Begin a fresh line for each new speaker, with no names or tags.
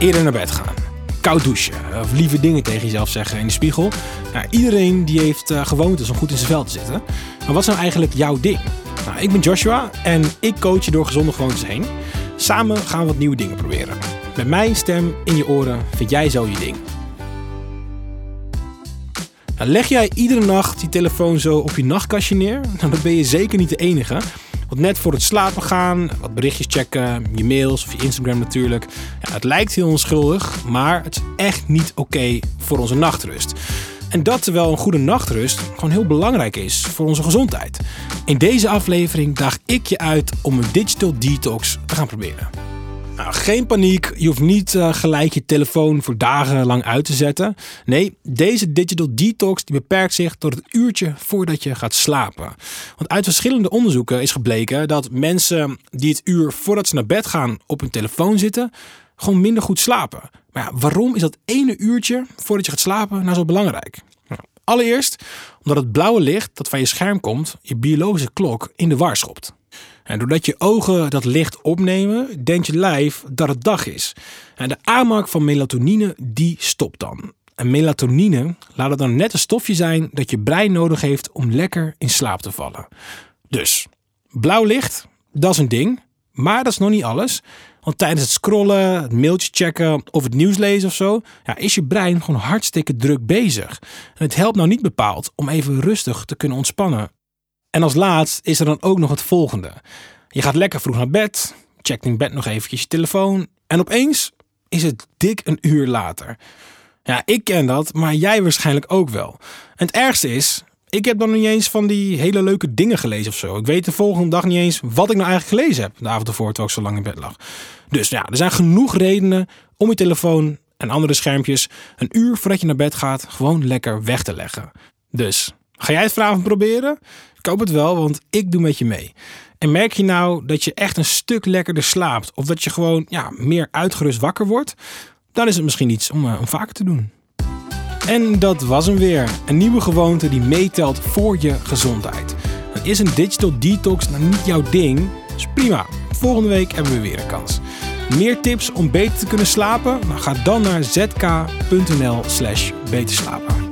Eerder naar bed gaan. Koud douchen. Of lieve dingen tegen jezelf zeggen in de spiegel. Nou, iedereen die heeft uh, gewoontes om goed in zijn vel te zitten. Maar wat is nou eigenlijk jouw ding? Nou, ik ben Joshua en ik coach je door gezonde gewoontes heen. Samen gaan we wat nieuwe dingen proberen. Met mijn stem in je oren vind jij zo je ding. Nou, leg jij iedere nacht die telefoon zo op je nachtkastje neer? Nou, dan ben je zeker niet de enige. Want net voor het slapen gaan, wat berichtjes checken, je mails of je Instagram natuurlijk. Ja, het lijkt heel onschuldig, maar het is echt niet oké voor onze nachtrust. En dat terwijl een goede nachtrust gewoon heel belangrijk is voor onze gezondheid. In deze aflevering daag ik je uit om een digital detox te gaan proberen. Nou, geen paniek, je hoeft niet uh, gelijk je telefoon voor dagen lang uit te zetten. Nee, deze digital detox die beperkt zich tot het uurtje voordat je gaat slapen. Want uit verschillende onderzoeken is gebleken dat mensen die het uur voordat ze naar bed gaan op hun telefoon zitten, gewoon minder goed slapen. Maar waarom is dat ene uurtje voordat je gaat slapen nou zo belangrijk? Allereerst omdat het blauwe licht dat van je scherm komt, je biologische klok in de war schopt. En doordat je ogen dat licht opnemen, denkt je lijf dat het dag is. En de aanmaak van melatonine die stopt dan. En melatonine laat het dan net een stofje zijn dat je brein nodig heeft om lekker in slaap te vallen. Dus, blauw licht, dat is een ding. Maar dat is nog niet alles. Want tijdens het scrollen, het mailtje checken of het nieuws lezen of zo, ja, is je brein gewoon hartstikke druk bezig. En het helpt nou niet bepaald om even rustig te kunnen ontspannen. En als laatst is er dan ook nog het volgende. Je gaat lekker vroeg naar bed, checkt in bed nog eventjes je telefoon en opeens is het dik een uur later. Ja, ik ken dat, maar jij waarschijnlijk ook wel. En het ergste is, ik heb dan niet eens van die hele leuke dingen gelezen of zo. Ik weet de volgende dag niet eens wat ik nou eigenlijk gelezen heb. De avond ervoor, terwijl ik zo lang in bed lag. Dus ja, er zijn genoeg redenen om je telefoon en andere schermpjes een uur voordat je naar bed gaat gewoon lekker weg te leggen. Dus, ga jij het vanavond proberen? Ik hoop het wel, want ik doe met je mee. En merk je nou dat je echt een stuk lekkerder slaapt of dat je gewoon ja, meer uitgerust wakker wordt, dan is het misschien iets om, uh, om vaker te doen. En dat was hem weer. Een nieuwe gewoonte die meetelt voor je gezondheid. Is een digital detox nou niet jouw ding? is prima. Volgende week hebben we weer een kans. Meer tips om beter te kunnen slapen? Nou, ga dan naar zk.nl slash beterslapen.